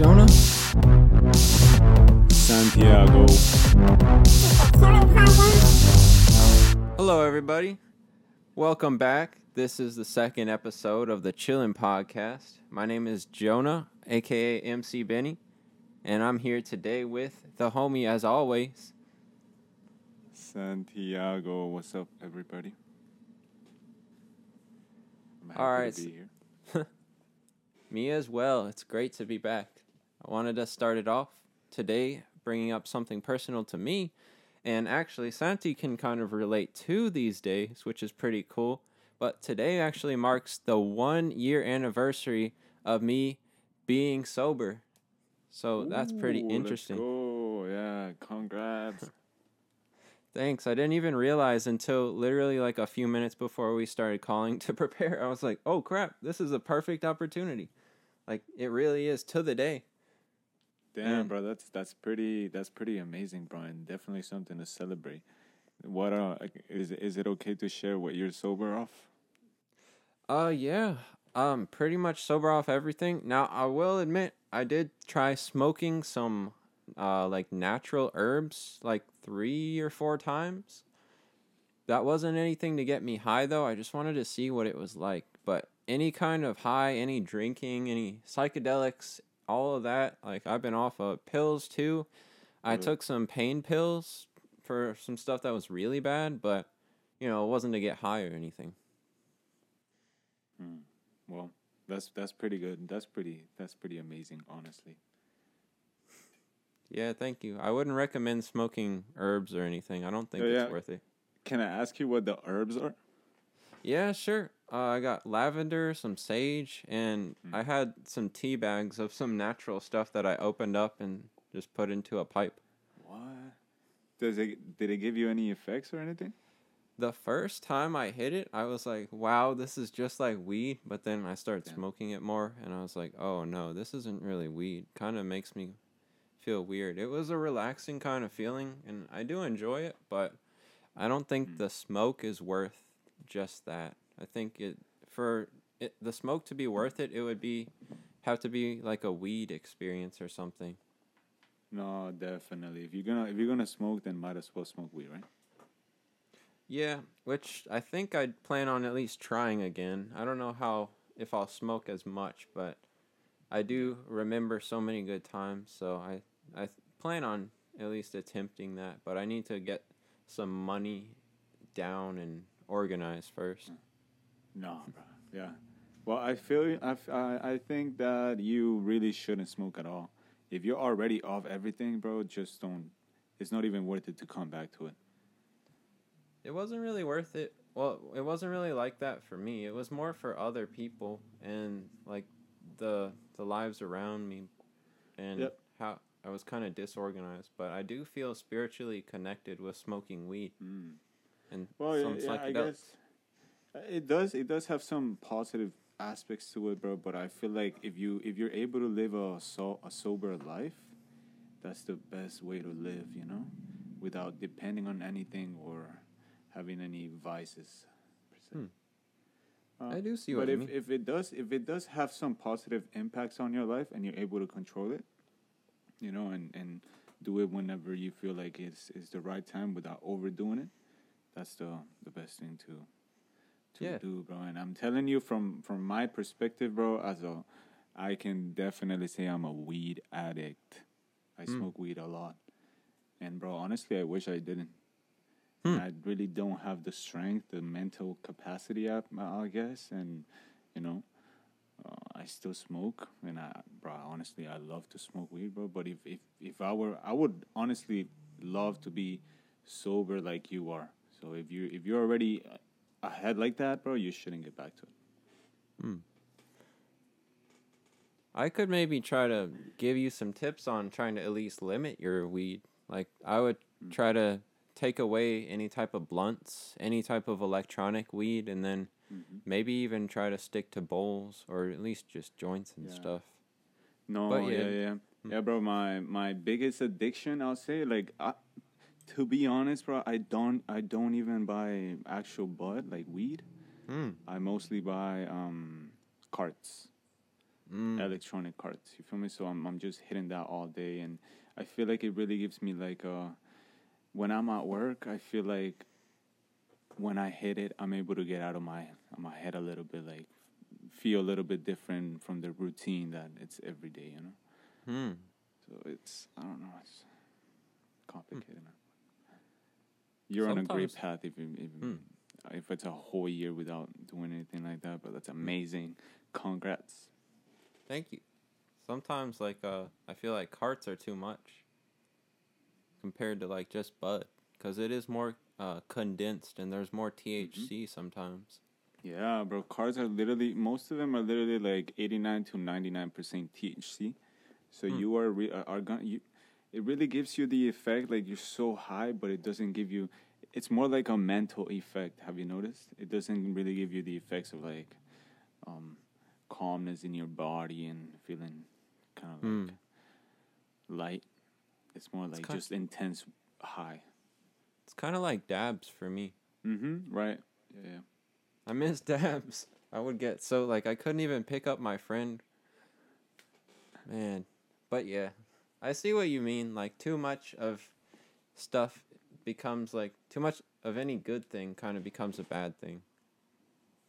Jonah? Santiago. Hello, everybody. Welcome back. This is the second episode of the Chillin' Podcast. My name is Jonah, aka MC Benny, and I'm here today with the homie, as always. Santiago. What's up, everybody? I'm happy All right. to be here. Me as well. It's great to be back. I wanted to start it off today bringing up something personal to me. And actually, Santi can kind of relate to these days, which is pretty cool. But today actually marks the one year anniversary of me being sober. So that's pretty interesting. Let's. Yeah, congrats. Thanks. I didn't even realize until literally like a few minutes before we started calling to prepare. I was like, oh crap, this is a perfect opportunity. Like, it really is to the day. Damn, bro, that's that's pretty that's pretty amazing, Brian. definitely something to celebrate. What uh is is it okay to share what you're sober off? Uh yeah. Um pretty much sober off everything. Now I will admit I did try smoking some uh like natural herbs like 3 or 4 times. That wasn't anything to get me high though. I just wanted to see what it was like. But any kind of high, any drinking, any psychedelics, all of that, like I've been off of pills too. I Really? took some pain pills for some stuff that was really bad, but you know, it wasn't to get high or anything. Hmm. Well, that's that's pretty good. That's pretty that's pretty amazing, honestly. Yeah, thank you. I wouldn't recommend smoking herbs or anything. I don't think Oh, it's worth it. Can I ask you what the herbs are? Yeah, sure. Uh, I got lavender, some sage, and Hmm. I had some tea bags of some natural stuff that I opened up and just put into a pipe. What? Does it did it give you any effects or anything? The first time I hit it, I was like, wow, this is just like weed. But then I started Yeah. smoking it more, and I was like, oh no, this isn't really weed. Kind of makes me feel weird. It was a relaxing kind of feeling, and I do enjoy it, but I don't think Mm. the smoke is worth just that. I think it for it, the smoke to be worth it, it would be have to be like a weed experience or something. No, definitely. If you're gonna if you're gonna smoke, then might as well smoke weed, right? Yeah, which I think I'd plan on at least trying again. I don't know how if I'll smoke as much, but I do remember so many good times, so I I plan on at least attempting that, but I need to get some money down and organized first. Hmm. No, bro. Yeah. Well, I feel I, I think that you really shouldn't smoke at all. If you're already off everything, bro, just don't. It's not even worth it to come back to it. It wasn't really worth it. Well, it wasn't really like that for me. It was more for other people and like the the lives around me and Yep. how I was kind of disorganized, but I do feel spiritually connected with smoking weed Mm. and Well, some yeah, psychedelics. It does. It does have some positive aspects to it, bro. But I feel like if you if you're able to live a so a sober life, that's the best way to live. You know, without depending on anything or having any vices. Per se. Hmm. Uh, I do see but what you if, mean. if it does if it does have some positive impacts on your life and you're able to control it, you know, and, and do it whenever you feel like it's it's the right time without overdoing it, that's the the best thing to to Yeah. do, bro. And I'm telling you from from my perspective, bro, as a I can definitely say I'm a weed addict. I Mm. smoke weed a lot. And bro, honestly I wish I didn't. And I really don't have the strength, the mental capacity, I, I guess, and you know, uh, I still smoke, and I, bro, honestly, I love to smoke weed, bro. But if if if I were, I would honestly love to be sober like you are. So if you if you're already ahead like that, bro, you shouldn't get back to it. Hmm. I could maybe try to give you some tips on trying to at least limit your weed. Like I would Mm. try to take away any type of blunts, any type of electronic weed, and then Mm-hmm. maybe even try to stick to bowls or at least just joints and Yeah. stuff. No, But yeah, yeah. yeah, Mm. yeah, bro. My my biggest addiction, I'll say, like, I, to be honest, bro, I don't I don't even buy actual bud like weed. Mm. I mostly buy um carts. Mm. electronic carts. You feel me? So I'm I'm just hitting that all day, and I feel like it really gives me like uh, when I'm at work, I feel like when I hit it, I'm able to get out of my my head a little bit, like feel a little bit different from the routine that it's every day. You know. Hmm. So it's I don't know. It's complicated. man. You're on a great path if you, if, Hmm. if it's a whole year without doing anything like that. But that's amazing. Congrats. Thank you. Sometimes like uh I feel like carts are too much compared to like just bud cuz it is more uh condensed and there's more THC sometimes. Yeah, bro. Carts are literally most of them are literally like eighty nine to ninety nine percent THC. So Hmm. you are re- are- are going you. It really gives you the effect like you're so high, but it doesn't give you. It's more like a mental effect. Have you noticed? It doesn't really give you the effects of like, um, calmness in your body and feeling kind of Hmm. like light. It's more like kind- just intense high. It's kind of like dabs for me. Mm-hmm. Right. Yeah. I miss dabs. I would get so like I couldn't even pick up my friend. Man, but yeah, I see what you mean. Like too much of stuff becomes like too much of any good thing kind of becomes a bad thing.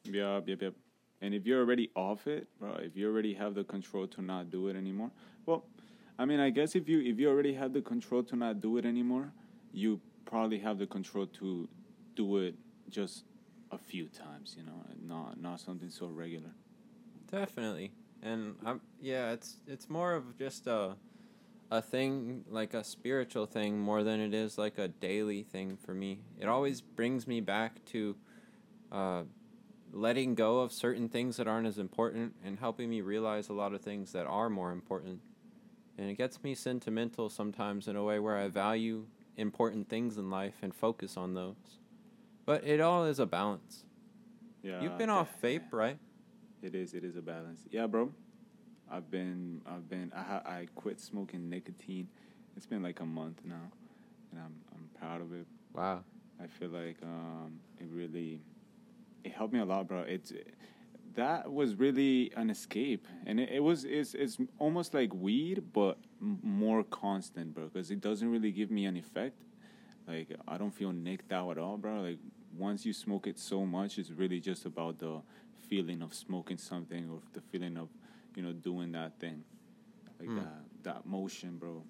Yep, yep, yep. And if you're already off it, bro, if you already have the control to not do it anymore, well, I mean, I guess if you if you already have the control to not do it anymore, you probably have the control to do it just a few times, you know, not not something so regular. Definitely. And I'm yeah, it's it's more of just a a thing like a spiritual thing more than it is like a daily thing for me. It always brings me back to uh letting go of certain things that aren't as important and helping me realize a lot of things that are more important. And it gets me sentimental sometimes in a way where I value important things in life and focus on those. But it all is a balance. Yeah. You've been off vape, right? It is. It is a balance. Yeah, bro. I've been. I've been. I ha- I quit smoking nicotine. It's been like a month now, and I'm I'm proud of it. Wow. I feel like um, it really it helped me a lot, bro. It's that was really an escape, and it, it was it's it's almost like weed, but m- more constant, bro. Because it doesn't really give me an effect. Like I don't feel nicked out at all, bro. Like once you smoke it so much, it's really just about the feeling of smoking something or the feeling of you know doing that thing, like Mm. that that motion, bro.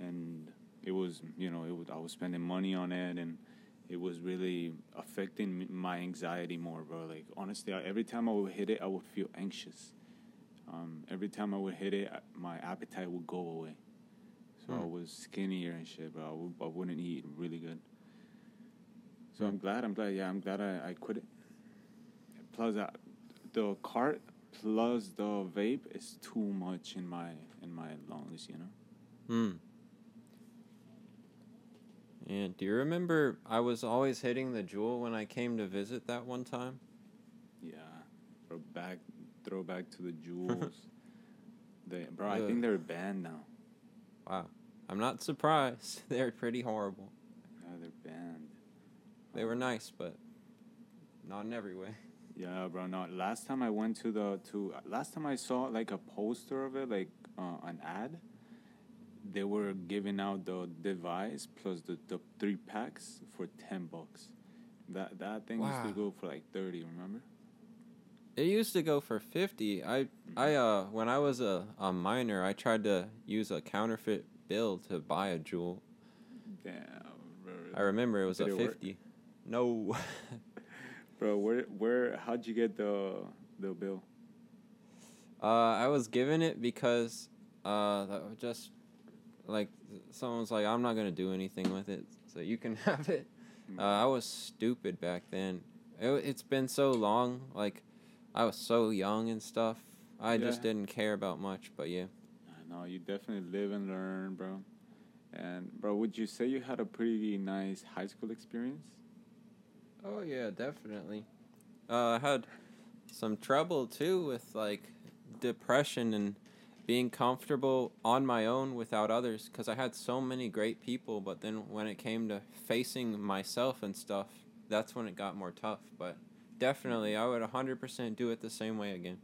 And it was you know it was I was spending money on it and it was really affecting my anxiety more, bro. Like honestly, I, every time I would hit it, I would feel anxious. Um, every time I would hit it, I- my appetite would go away. So I Hmm. was skinnier and shit, bro. I, would, I wouldn't eat really good. So I'm glad. I'm glad. Yeah, I'm glad I, I quit it. Plus, uh, the cart plus the vape is too much in my in my lungs. You know. Hmm. And do you remember I was always hitting the Juul when I came to visit that one time? Yeah. Throw back, throw back to the Juuls. they, bro, I think they're banned now. Wow. I'm not surprised. They're pretty horrible. Yeah, they're banned. They were nice, but not in every way. Yeah, bro. No, last time I went to the to last time I saw like a poster of it, like uh, an ad. They were giving out the device plus the, the three packs for ten bucks. That that thing used to go for like thirty. Remember? It used to go for 50. I I uh when I was a, a minor, I tried to use a counterfeit bill to buy a Juul. Damn, bro. I remember it was Did a it work? 50. No. Bro, where where how'd you get the the bill? Uh, I was given it because uh, that was just like someone was like, "I'm not gonna do anything with it, so you can have it." Uh, I was stupid back then. It, it's been so long. Like, I was so young and stuff. I just didn't care about much. But yeah, I know you definitely live and learn, bro. And bro, would you say you had a pretty nice high school experience? Oh yeah, definitely. Uh, I had some trouble too with like depression and being comfortable on my own without others because I had so many great people, but then when it came to facing myself and stuff, that's when it got more tough. But definitely, I would 100% do it the same way again.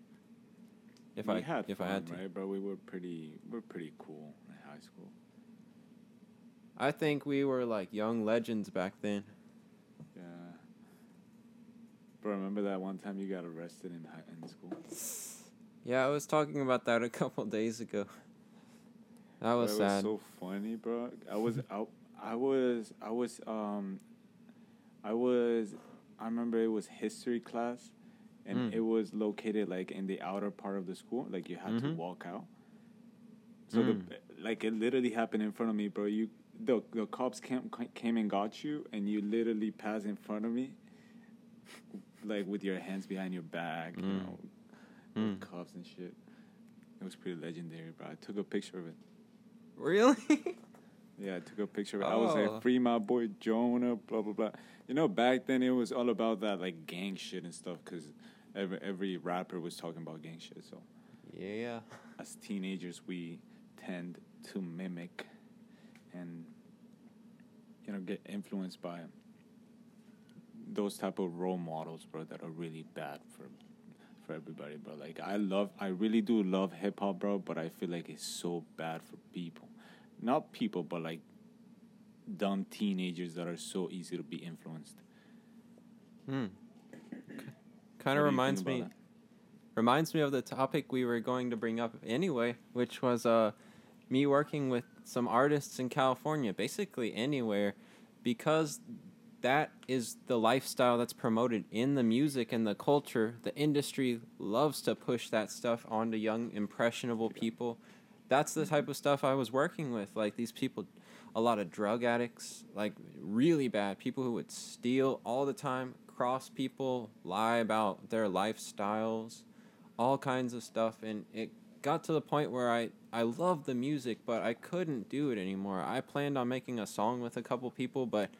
If we I had if fun, I had to. right, bro? We were pretty, we're pretty cool in high school. I think we were like young legends back then. Bro, remember that one time you got arrested in high, in school? Yeah, I was talking about that a couple days ago. That was Bro, sad. was so funny, bro. I was I, I was I was um I was I remember it was history class and Mm. it was located like in the outer part of the school, like you had to Mhm. walk out. So Mm. the like it literally happened in front of me, bro. You the the cops came came and got you and you literally passed in front of me like with your hands behind your back, you Mm. know, with Mm. cuffs and shit. It was pretty legendary, bro. I took a picture of it. Really? Yeah, I took a picture of it. I was Oh. like, free my boy Jonah, blah, blah, blah. You know, back then it was all about that, like, gang shit and stuff, because every, every rapper was talking about gang shit. So, yeah. as teenagers, we tend to mimic and, you know, get influenced by those type of role models, bro, that are really bad for for everybody, bro. Like, I love, I really do love hip hop, bro, but I feel like it's so bad for people. Not people, but like dumb teenagers that are so easy to be influenced. Hmm. Kind of reminds me that? reminds me of the topic we were going to bring up anyway, which was uh me working with some artists in California, basically anywhere, because that is the lifestyle that's promoted in the music and the culture. The industry loves to push that stuff onto young, impressionable people. That's the type of stuff I was working with. Like these people, a lot of drug addicts, like really bad people who would steal all the time, cross people, lie about their lifestyles, all kinds of stuff. And it got to the point where I, I loved the music, but I couldn't do it anymore. I planned on making a song with a couple people, but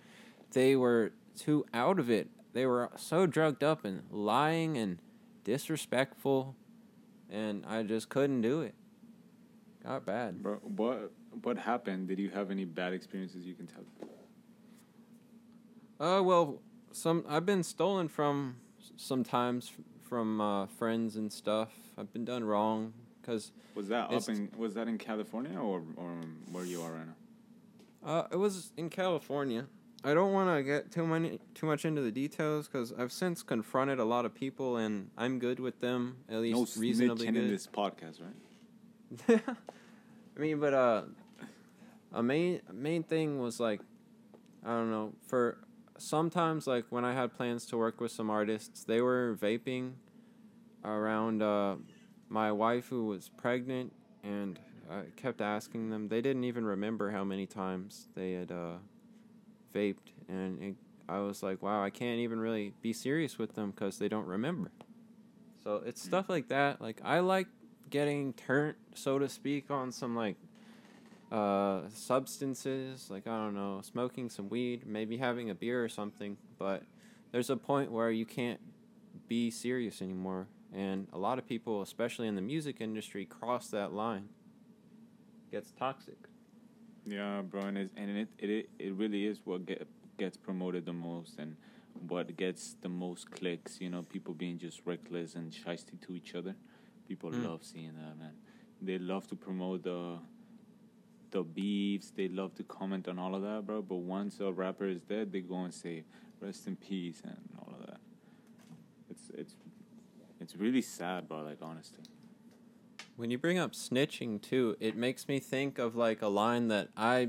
they were too out of it. They were so drugged up and lying and disrespectful, and I just couldn't do it. Got bad. Bro, what what happened? Did you have any bad experiences you can tell? Uh, well, some I've been stolen from sometimes from uh, friends and stuff. I've been done wrong because Was that up in was that in California or or where you are right now? uh, it was in California. I don't want to get too many too much into the details because I've since confronted a lot of people and I'm good with them at least no reasonably good. in this podcast, right? I mean, but uh, a main main thing was like, I don't know. For sometimes, like when I had plans to work with some artists, they were vaping around uh, my wife who was pregnant, and I kept asking them. They didn't even remember how many times they had uh, vaped, and it, I was like, wow, I can't even really be serious with them because they don't remember. So it's stuff like that. Like I like getting turned, so to speak, on some like uh, substances. Like I don't know, smoking some weed, maybe having a beer or something. But there's a point where you can't be serious anymore, and a lot of people, especially in the music industry, cross that line. Gets toxic. Yeah, bro, and it and it it, it really is what get, gets promoted the most and what gets the most clicks. You know, people being just reckless and shisty to each other. People Mm. love seeing that, man. They love to promote the the beefs. They love to comment on all of that, bro. But once a rapper is dead, they go and say rest in peace and all of that. It's it's it's really sad, bro. Like honestly. When you bring up snitching too, it makes me think of like a line that I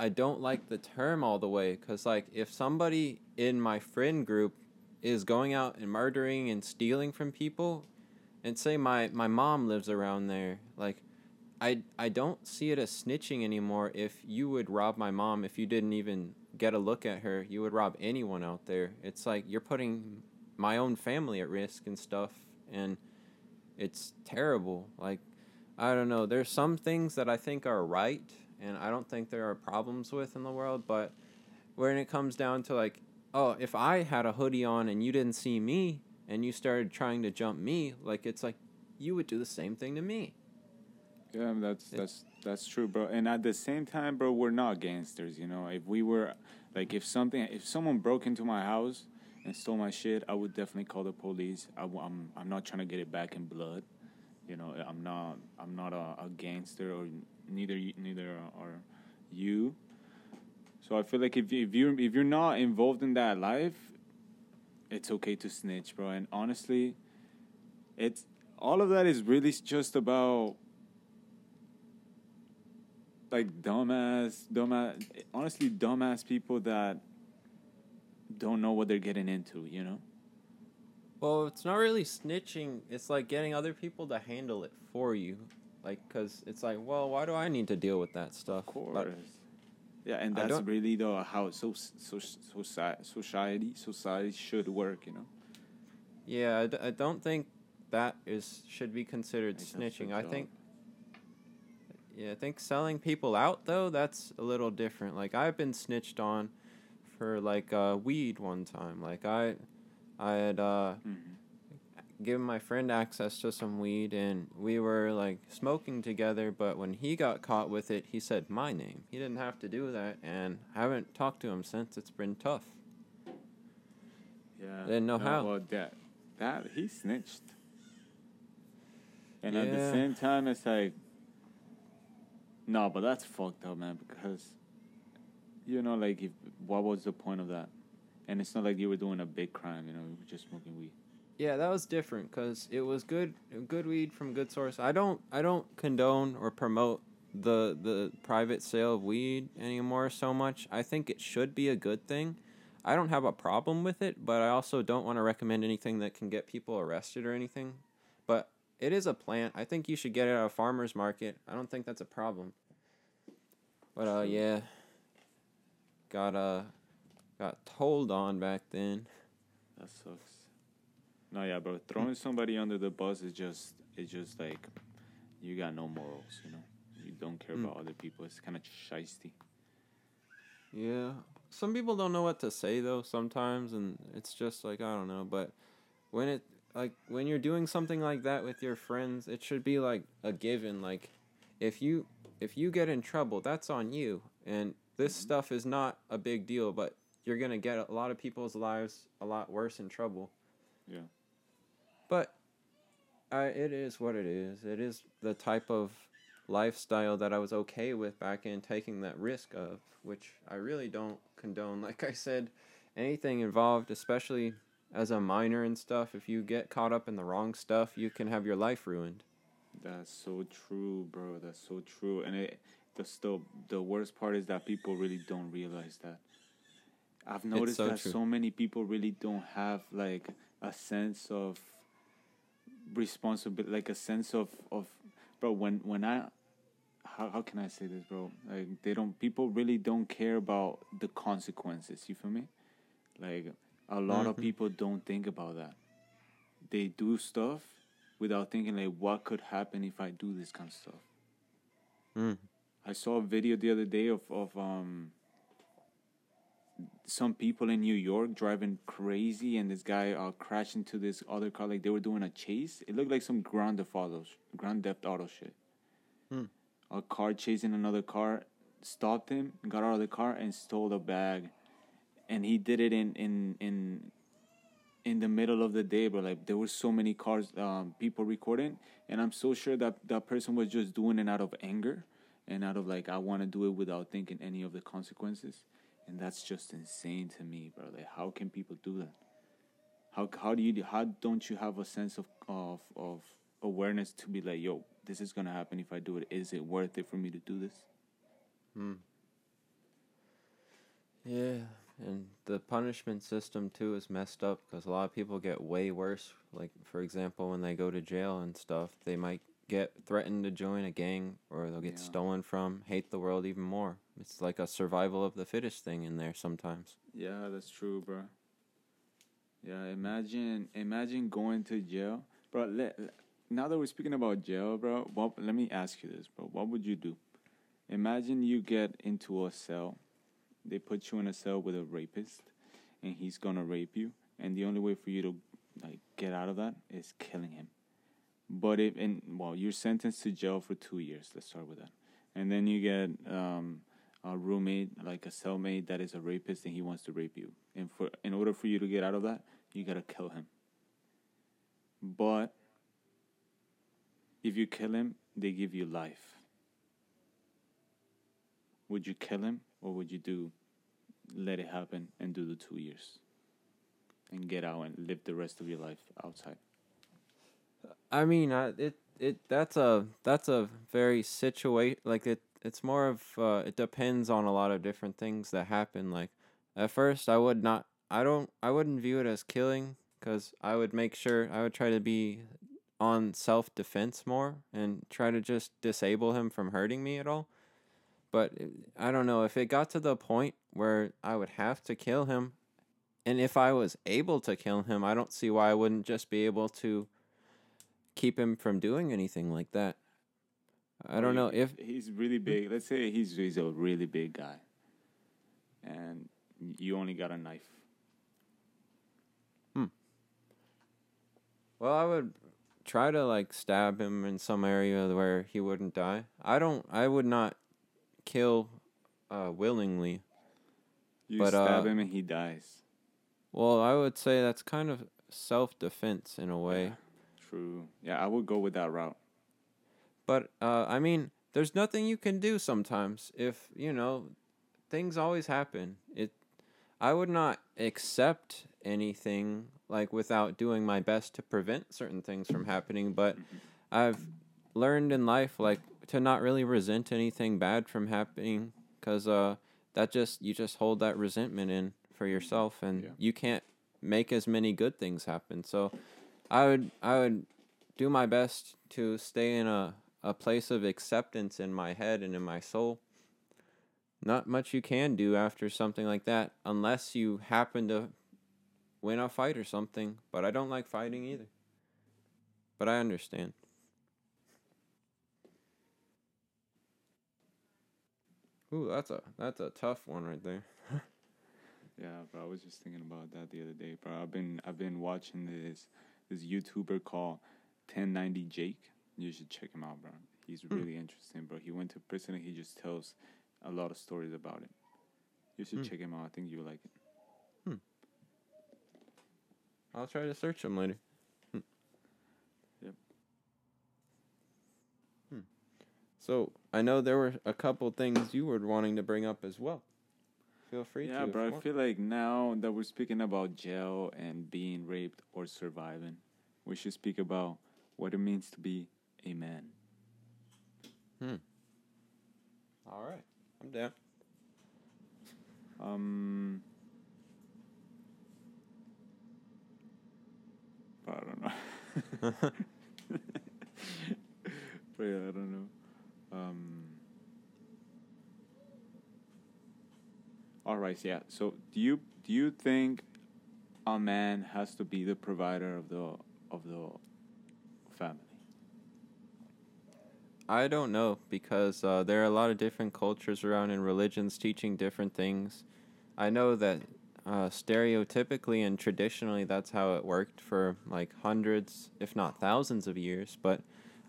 I don't like the term all the way cuz like if somebody in my friend group is going out and murdering and stealing from people and say my my mom lives around there, like I I don't see it as snitching anymore if you would rob my mom if you didn't even get a look at her, you would rob anyone out there. It's like you're putting my own family at risk and stuff and it's terrible. Like, I don't know. There's some things that I think are right, and I don't think there are problems with in the world. But when it comes down to like, oh, if I had a hoodie on and you didn't see me, and you started trying to jump me, like it's like you would do the same thing to me. Yeah, that's It's- that's that's true, bro. And at the same time, bro, we're not gangsters. You know, if we were, like, if something, if someone broke into my house and stole my shit, I would definitely call the police. I, am I'm not trying to get it back in blood. You know, I'm not I'm not a, a gangster or neither neither are you. So I feel like if if you if you're not involved in that life, it's okay to snitch, bro. And honestly, it's all of that is really just about like dumbass, dumbass, honestly, dumbass people that don't know what they're getting into, you know? Well, it's not really snitching. It's like getting other people to handle it for you. Like, because it's like, well, why do I need to deal with that stuff? Of course. But yeah, and that's really the how so so society society society should work, you know. yeah, I, d- I don't think that is should be considered the snitching. I think. Yeah, I think selling people out though that's a little different. Like I've been snitched on for like uh, weed one time. Like I, I had uh, Mhm. given my friend access to some weed and we were like smoking together but when he got caught with it he said my name he didn't have to do that and I haven't talked to him since it's been tough Yeah. Didn't know no, how. Well, that that he snitched. And at the same time, it's like, no, but that's fucked up, man. Because, you know, like, if what was the point of that? And it's not like you were doing a big crime, you know, you were just smoking weed. yeah that was different because it was good good weed from good source. I don't I don't condone or promote the the private sale of weed anymore so much. I think it should be a good thing. I don't have a problem with it but I also don't want to recommend anything that can get people arrested or anything. But it is a plant. I think you should get it at a farmer's market. I don't think that's a problem. But uh yeah got uh got told on back then That sucks. No, yeah, bro. Throwing somebody under the bus is just, it's just like, you got no morals, you know? You don't care Mm. about other people. It's kind of shisty. Yeah. Some people don't know what to say though sometimes and it's just like I don't know, but when it like when you're doing something like that with your friends, it should be like a given like if you if you get in trouble, that's on you and this Mhm. stuff is not a big deal, but you're going to get a lot of people's lives a lot worse in trouble. Yeah. But I it is what it is. It is the type of lifestyle that I was okay with back in taking that risk of, which I really don't condone. Like I said, anything involved, especially as a minor and stuff, if you get caught up in the wrong stuff, you can have your life ruined. That's so true, bro. That's so true. And it, the still the worst part is that people really don't realize that. I've noticed so that true. so many people really don't have like a sense of responsibility, like a sense of of, bro. When when I, how how can I say this, bro? Like they don't. People really don't care about the consequences. You feel me? Like a lot of Mhm. people don't think about that. They do stuff without thinking like what could happen if I do this kind of stuff. Mm. I saw a video the other day of of um some people in New York driving crazy and this guy uh crashed into this other car like they were doing a chase. It looked like some Grand Theft Auto Grand Theft Auto shit. Hmm. A car chasing another car stopped him, got out of the car and stole the bag. And he did it in in in in the middle of the day, but like there were so many cars, um, people recording, and I'm so sure that that person was just doing it out of anger and out of like I want to do it without thinking any of the consequences, and that's just insane to me, bro. Like how can people do that? How how do you how don't you have a sense of of of awareness to be like, yo, this is gonna happen if I do it. Is it worth it for me to do this? Hmm. Yeah, and the punishment system too is messed up because a lot of people get way worse. Like for example, when they go to jail and stuff, they might get threatened to join a gang or they'll get Yeah. stolen from, hate the world even more. It's like a survival of the fittest thing in there sometimes. Yeah, that's true, bro. Yeah, imagine imagine going to jail, bro. Let, now that we're speaking about jail, bro, what, let me ask you this, bro. What would you do? Imagine you get into a cell. They put you in a cell with a rapist, and he's gonna rape you, and the only way for you to like get out of that is killing him. But if and well, you're sentenced to jail for two years. Let's start with that, and then you get um a roommate, like a cellmate that is a rapist and he wants to rape you. And for in order for you to get out of that, you gotta kill him. But if you kill him, they give you life. Would you kill him or would you do let it happen and do the two years and get out and live the rest of your life outside? I mean, I, it it that's a that's a very situate like it. It's more of uh, it depends on a lot of different things that happen. Like at first, I would not. I don't. I wouldn't view it as killing because I would make sure I would try to be on self defense more and try to just disable him from hurting me at all. But I don't know if it got to the point where I would have to kill him, and if I was able to kill him, I don't see why I wouldn't just be able to keep him from doing anything like that. I don't know if he's really big. Let's say he's he's a really big guy, and you only got a knife. Hmm. Well, I would try to like stab him in some area where he wouldn't die. I don't. I would not kill uh, willingly. You But, stab uh, him and he dies. Well, I would say that's kind of self defense in a way. Yeah, true. Yeah, I would go with that route. But uh, I mean, there's nothing you can do sometimes. If you know, things always happen. It. I would not accept anything like without doing my best to prevent certain things from happening. But I've learned in life like to not really resent anything bad from happening because uh, that just you just hold that resentment in for yourself, and Yeah. you can't make as many good things happen. So, I would I would do my best to stay in a, a place of acceptance in my head and in my soul. Not much you can do after something like that unless you happen to win a fight or something. But I don't like fighting either. But I understand. Ooh, that's a that's a tough one right there. Yeah, bro. I was just thinking about that the other day, bro. I've been I've been watching this this YouTuber called 1090 Jake. You should check him out, bro. He's Hmm. really interesting, bro. He went to prison and he just tells a lot of stories about it. You should Hmm. check him out. I think you'll like it. Hmm. I'll try to search him later. Hmm. Yep. Hmm. So I know there were a couple things you were wanting to bring up as well. Feel free to. Yeah, but I feel like now that we're speaking about jail and being raped or surviving, we should speak about what it means to be a man. Hmm. All right, I'm down. Um, but I don't know. but yeah, I don't know. Um. Yeah. So, do you do you think a man has to be the provider of the of the family? I don't know because uh, there are a lot of different cultures around and religions teaching different things. I know that uh, stereotypically and traditionally that's how it worked for like hundreds, if not thousands of years. But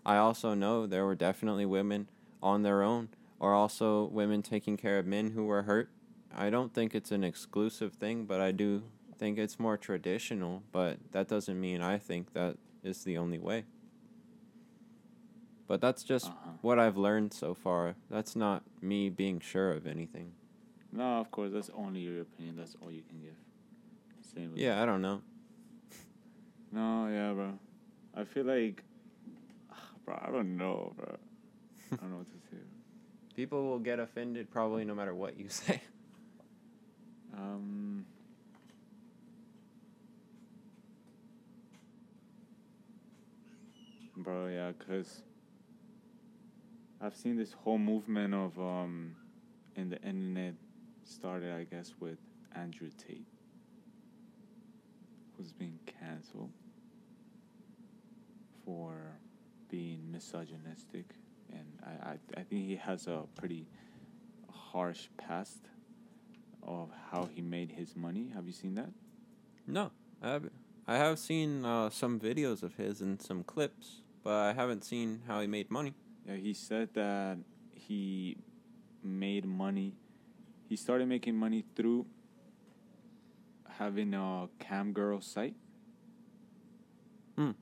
I also know there were definitely women on their own or also women taking care of men who were hurt. I don't think it's an exclusive thing, but I do think it's more traditional. But that doesn't mean I think that is the only way. But that's just Uh-huh. what I've learned so far. That's not me being sure of anything. No, of course, that's only your opinion. That's all you can give. Same with Yeah, I don't know. No, yeah, bro. I feel like, bro, I don't know, bro. I don't know what to say. People will get offended probably no matter what you say. Um, bro, yeah, cause I've seen this whole movement of um, in the internet started, I guess, with Andrew Tate, who's being canceled for being misogynistic, and I, I, I think he has a pretty harsh past of how he made his money. Have you seen that? No, I have I have seen uh, some videos of his and some clips, but I haven't seen how he made money. Yeah, he said that he made money. He started making money through having a cam girl site. Hmm.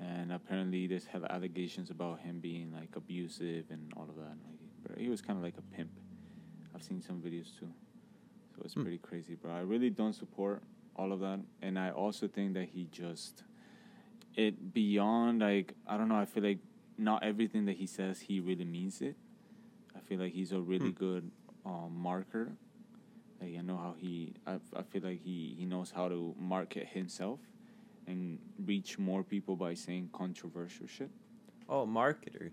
and apparently there's hella allegations about him being like abusive and all of that. Like, bro, he was kind of like a pimp. I've seen some videos too, so it's Hmm. pretty crazy, bro. I really don't support all of that, and I also think that he just it beyond like I don't know. I feel like not everything that he says he really means it. I feel like he's a really Hmm. good um, marker. Like I know how he. I, I feel like he he knows how to market himself and reach more people by saying controversial shit. Oh, marketer.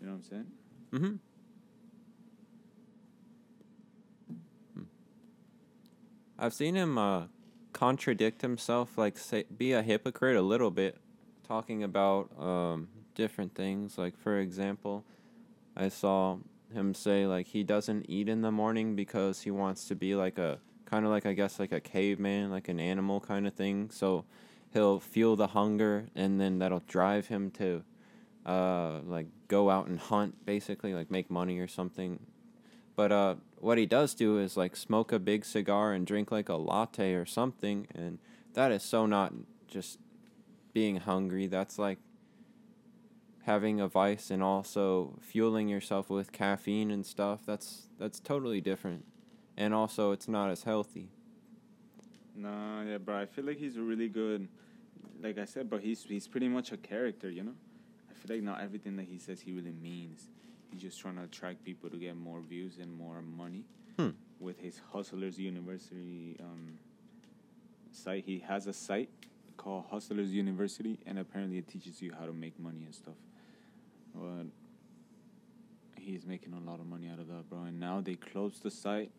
You know what I'm saying? Mm-hmm. I've seen him uh, contradict himself, like say, be a hypocrite a little bit, talking about um, different things. Like for example, I saw him say like he doesn't eat in the morning because he wants to be like a kind of like I guess like a caveman, like an animal kind of thing. So he'll feel the hunger, and then that'll drive him to uh, like go out and hunt, basically, like make money or something. But uh, what he does do is like smoke a big cigar and drink like a latte or something, and that is so not just being hungry. That's like having a vice and also fueling yourself with caffeine and stuff. That's that's totally different, and also it's not as healthy. Nah, yeah, bro. I feel like he's really good. Like I said, bro, he's he's pretty much a character, you know. I feel like not everything that he says he really means. He's just trying to attract people to get more views and more money. Hmm. With his Hustlers University um, site, he has a site called Hustlers University, and apparently it teaches you how to make money and stuff. But he's making a lot of money out of that, bro. And now they closed the site.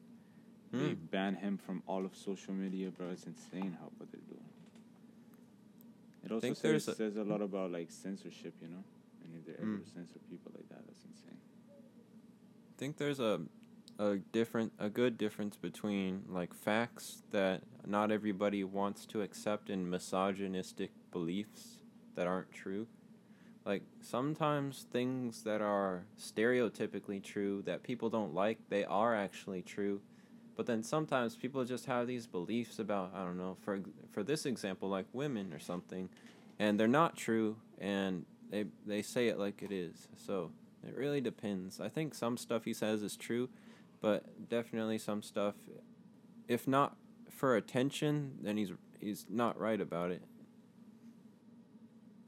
They Hmm. ban him from all of social media, bro. It's insane how what they're doing. It also says, a- says a lot about like censorship, you know, and if they ever Mm. censor people like that, that's insane. I think there's a a different a good difference between like facts that not everybody wants to accept and misogynistic beliefs that aren't true. Like sometimes things that are stereotypically true that people don't like, they are actually true. But then sometimes people just have these beliefs about I don't know, for for this example like women or something and they're not true and they they say it like it is. So it really depends. I think some stuff he says is true, but definitely some stuff, if not for attention, then he's he's not right about it.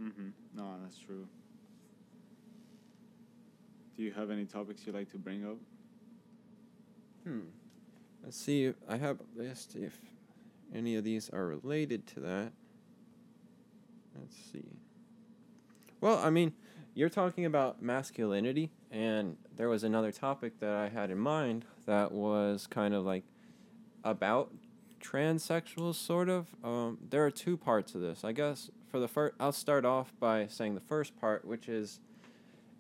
Mm-hmm. No, that's true. Do you have any topics you'd like to bring up? Hmm. Let's see. If I have a list. If any of these are related to that. Let's see. Well, I mean, you're talking about masculinity, and there was another topic that I had in mind that was kind of like about transsexuals, sort of. Um, there are two parts of this. I guess for the first, I'll start off by saying the first part, which is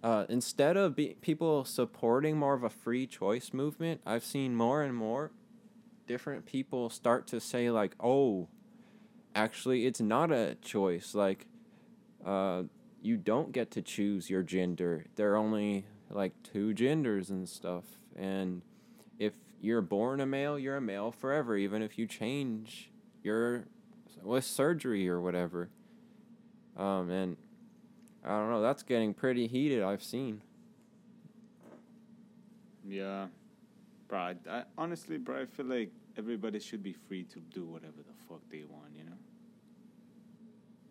uh, instead of be- people supporting more of a free choice movement, I've seen more and more different people start to say like, "Oh, actually, it's not a choice. Like, uh, you don't get to choose your gender. There are only like two genders and stuff. And if you're born a male, you're a male forever, even if you change your with surgery or whatever. Um, and I don't know. That's getting pretty heated. I've seen. Yeah, bro. I, I, honestly, bro, I feel like everybody should be free to do whatever the fuck they want. You know,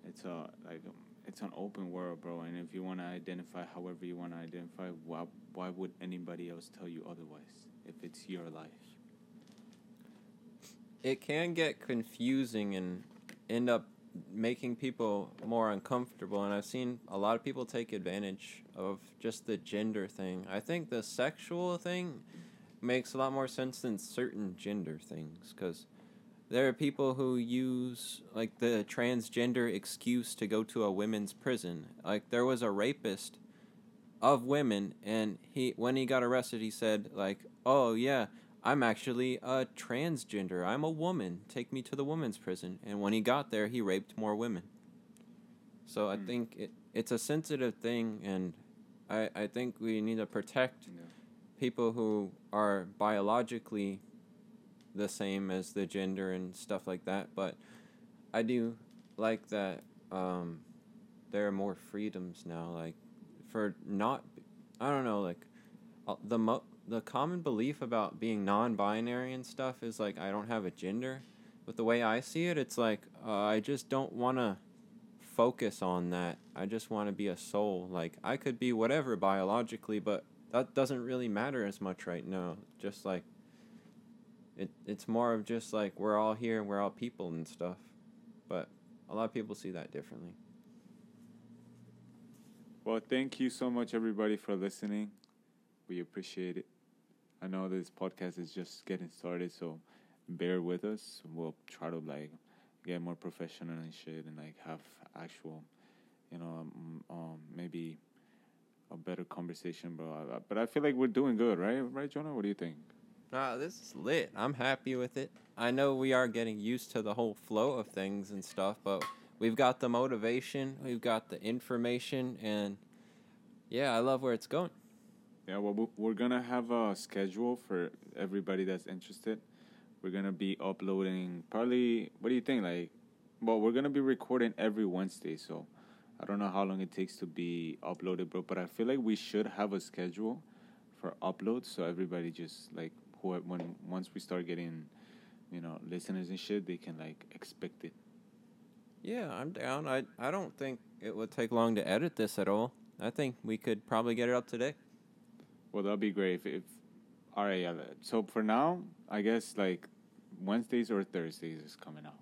it's all like it's an open world, bro. And if you want to identify however you want to identify, why why would anybody else tell you otherwise? If it's your life. It can get confusing and end up making people more uncomfortable and I've seen a lot of people take advantage of just the gender thing. I think the sexual thing makes a lot more sense than certain gender things cuz there are people who use like the transgender excuse to go to a women's prison. Like there was a rapist of women and he when he got arrested he said like, "Oh yeah, I'm actually a transgender. I'm a woman. Take me to the women's prison." And when he got there, he raped more women. So I Hmm. think it it's a sensitive thing and I I think we need to protect Yeah. people who are biologically the same as the gender and stuff like that. But I do like that um, there are more freedoms now. Like for not, I don't know, like uh, the mo- the common belief about being non-binary and stuff is like I don't have a gender. But the way I see it, it's like uh, I just don't want to focus on that. I just want to be a soul. Like I could be whatever biologically, but that doesn't really matter as much right now. Just like it it's more of just like we're all here and we're all people and stuff. But a lot of people see that differently. Well, thank you so much, everybody, for listening. We appreciate it. I know this podcast is just getting started, so bear with us. We'll try to like get more professional and shit, and like have actual, you know, um, um maybe a better conversation. I- I- But I feel like we're doing good, right? Right, Jonah? What do you think? Ah, this is lit. I'm happy with it. I know we are getting used to the whole flow of things and stuff, but we've got the motivation, we've got the information, and yeah, I love where it's going. Yeah, well, we- we're gonna have a schedule for everybody that's interested. We're gonna be uploading probably. What do you think? Like, well, we're gonna be recording every Wednesday, so I don't know how long it takes to be uploaded, bro. But I feel like we should have a schedule for uploads, so everybody just like who when once we start getting, you know, listeners and shit, they can like expect it. Yeah, I'm down. I I don't think it would take long to edit this at all. I think we could probably get it up today. Well, that'd be great if, if all right, yeah. So for now, I guess like Wednesdays or Thursdays is coming out.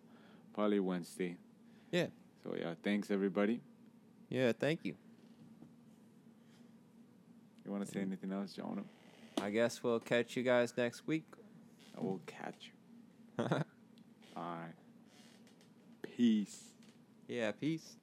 Probably Wednesday. Yeah. So yeah, thanks everybody. Yeah, thank you. You want to say mm. anything else, Jonah? I guess we'll catch you guys next week. I will catch you. All right. Peace. yeah, peace.